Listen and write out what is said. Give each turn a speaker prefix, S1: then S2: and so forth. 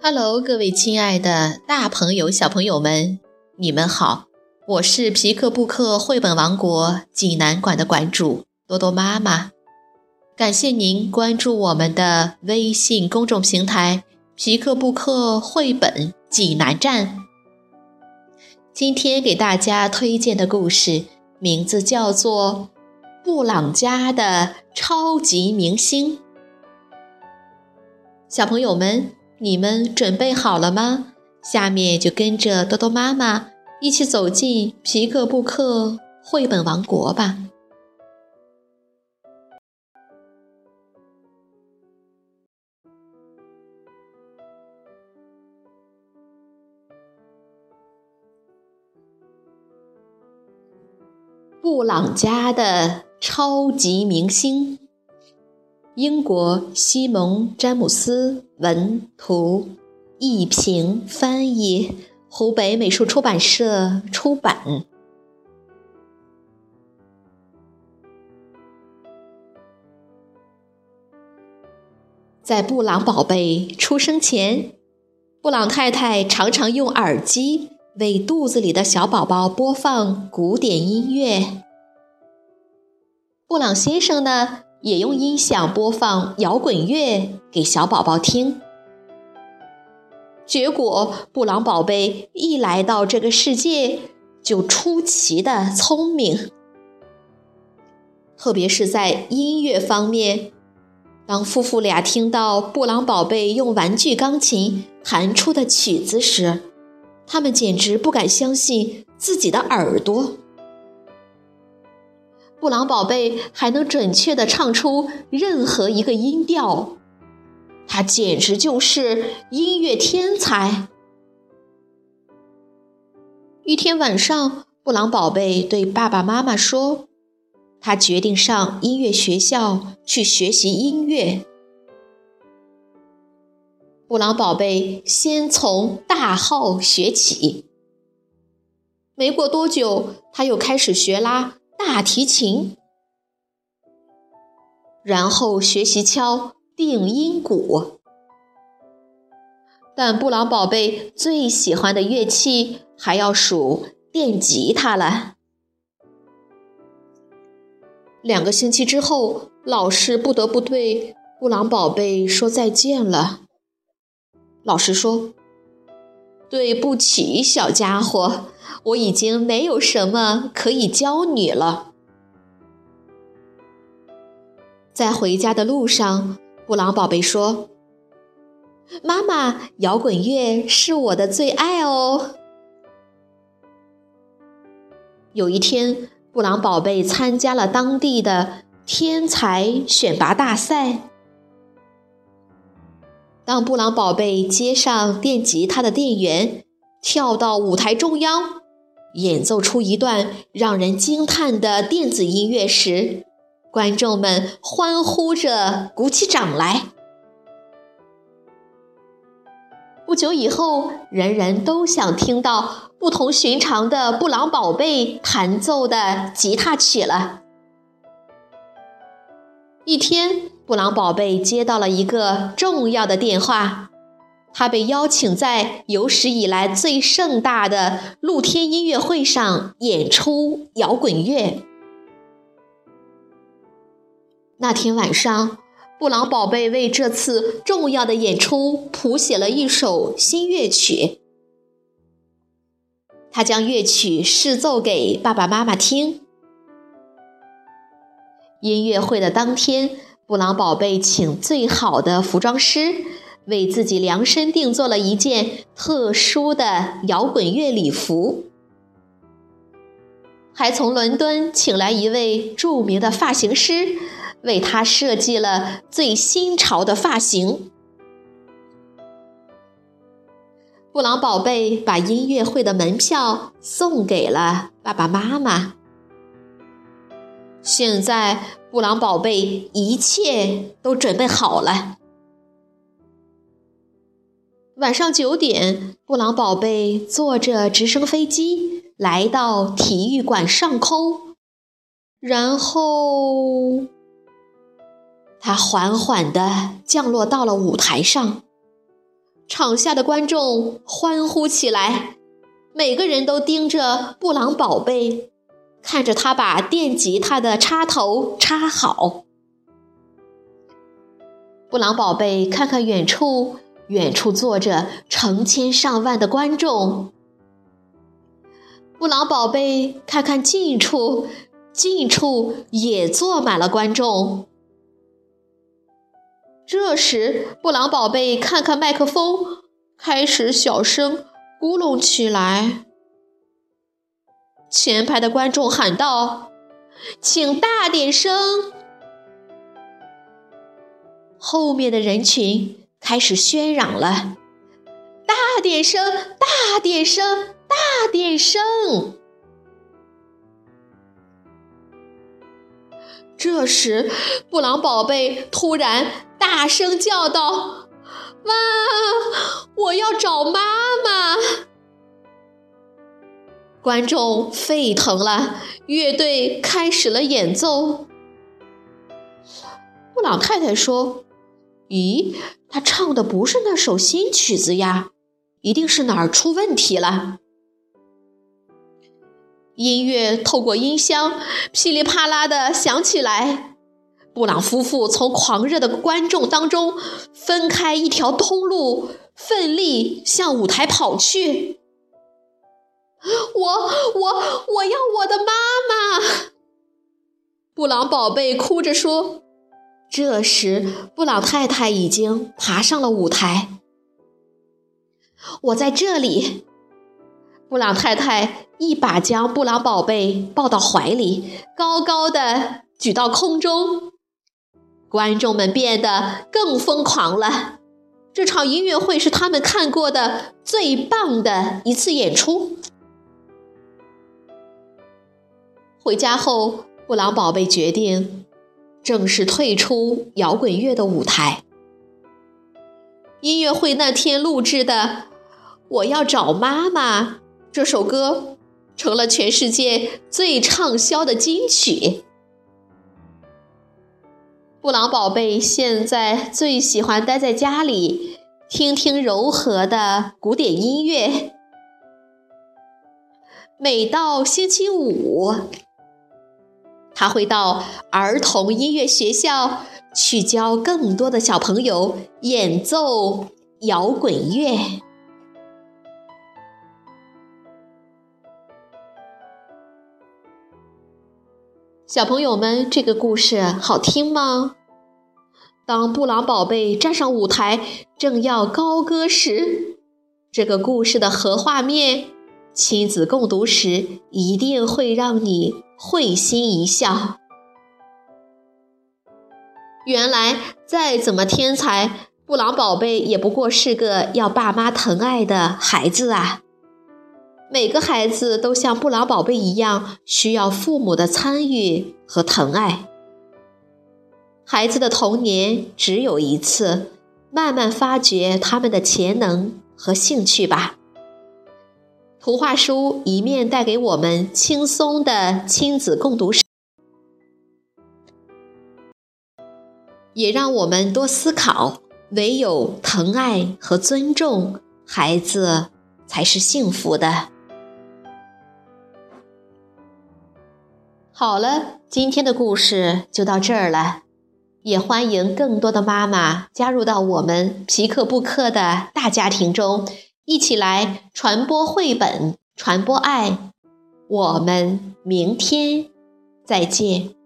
S1: Hello，各位亲爱的大朋友、小朋友们，你们好！我是皮克布克绘本王国济南馆的馆主多多妈妈。感谢您关注我们的微信公众平台“皮克布克绘本济南站”。今天给大家推荐的故事名字叫做《布朗家的超级明星》。小朋友们。你们准备好了吗？下面就跟着多多妈妈一起走进皮克布克绘本王国吧。布朗家的超级明星。英国西蒙·詹姆斯文图，译平翻译，湖北美术出版社出版。在布朗宝贝出生前，布朗太太常常用耳机为肚子里的小宝宝播放古典音乐。布朗先生呢？也用音响播放摇滚乐给小宝宝听。结果，布朗宝贝一来到这个世界就出奇的聪明，特别是在音乐方面。当夫妇俩听到布朗宝贝用玩具钢琴弹出的曲子时，他们简直不敢相信自己的耳朵。布朗宝贝还能准确地唱出任何一个音调，他简直就是音乐天才。一天晚上，布朗宝贝对爸爸妈妈说：“他决定上音乐学校去学习音乐。”布朗宝贝先从大号学起，没过多久，他又开始学拉。大提琴，然后学习敲定音鼓。但布朗宝贝最喜欢的乐器还要数电吉他了。两个星期之后，老师不得不对布朗宝贝说再见了。老师说：“对不起，小家伙。”我已经没有什么可以教你了。在回家的路上，布朗宝贝说：“妈妈，摇滚乐是我的最爱哦。”有一天，布朗宝贝参加了当地的天才选拔大赛。当布朗宝贝接上电吉他的电源，跳到舞台中央。演奏出一段让人惊叹的电子音乐时，观众们欢呼着鼓起掌来。不久以后，人人都想听到不同寻常的布朗宝贝弹奏的吉他曲了。一天，布朗宝贝接到了一个重要的电话。他被邀请在有史以来最盛大的露天音乐会上演出摇滚乐。那天晚上，布朗宝贝为这次重要的演出谱写了一首新乐曲。他将乐曲试奏给爸爸妈妈听。音乐会的当天，布朗宝贝请最好的服装师。为自己量身定做了一件特殊的摇滚乐礼服，还从伦敦请来一位著名的发型师，为他设计了最新潮的发型。布朗宝贝把音乐会的门票送给了爸爸妈妈。现在，布朗宝贝一切都准备好了。晚上九点，布朗宝贝坐着直升飞机来到体育馆上空，然后他缓缓地降落到了舞台上。场下的观众欢呼起来，每个人都盯着布朗宝贝，看着他把电吉他的插头插好。布朗宝贝看看远处，远处坐着成千上万的观众。布朗宝贝看看近处，近处也坐满了观众。这时，布朗宝贝看看麦克风，开始小声咕隆起来。前排的观众喊道：“请大点声！”后面的人群开始喧嚷了：“大点声，大点声，大点声！”这时，布朗宝贝突然大声叫道：“哇！我要找妈妈！”观众沸腾了，乐队开始了演奏。布朗太太说。咦，他唱的不是那首新曲子呀，一定是哪儿出问题了。音乐透过音箱噼里啪啦的响起来，布朗夫妇从狂热的观众当中分开一条通路，奋力向舞台跑去。我我我要我的妈妈！布朗宝贝哭着说。这时，布朗太太已经爬上了舞台。我在这里。布朗太太一把将布朗宝贝抱到怀里，高高的举到空中。观众们变得更疯狂了。这场音乐会是他们看过的最棒的一次演出。回家后，布朗宝贝决定。正式退出摇滚乐的舞台。音乐会那天录制的《我要找妈妈》这首歌，成了全世界最畅销的金曲。布朗宝贝现在最喜欢待在家里，听听柔和的古典音乐。每到星期五。他会到儿童音乐学校去教更多的小朋友演奏摇滚乐。小朋友们，这个故事好听吗？当布朗宝贝站上舞台，正要高歌时，这个故事的核画面，亲子共读时一定会让你。会心一笑。原来，再怎么天才，布朗宝贝也不过是个要爸妈疼爱的孩子啊！每个孩子都像布朗宝贝一样，需要父母的参与和疼爱。孩子的童年只有一次，慢慢发掘他们的潜能和兴趣吧。图画书一面带给我们轻松的亲子共读时，也让我们多思考：唯有疼爱和尊重，孩子才是幸福的。好了，今天的故事就到这儿了，也欢迎更多的妈妈加入到我们皮克布克的大家庭中。一起来传播绘本，传播爱。我们明天再见。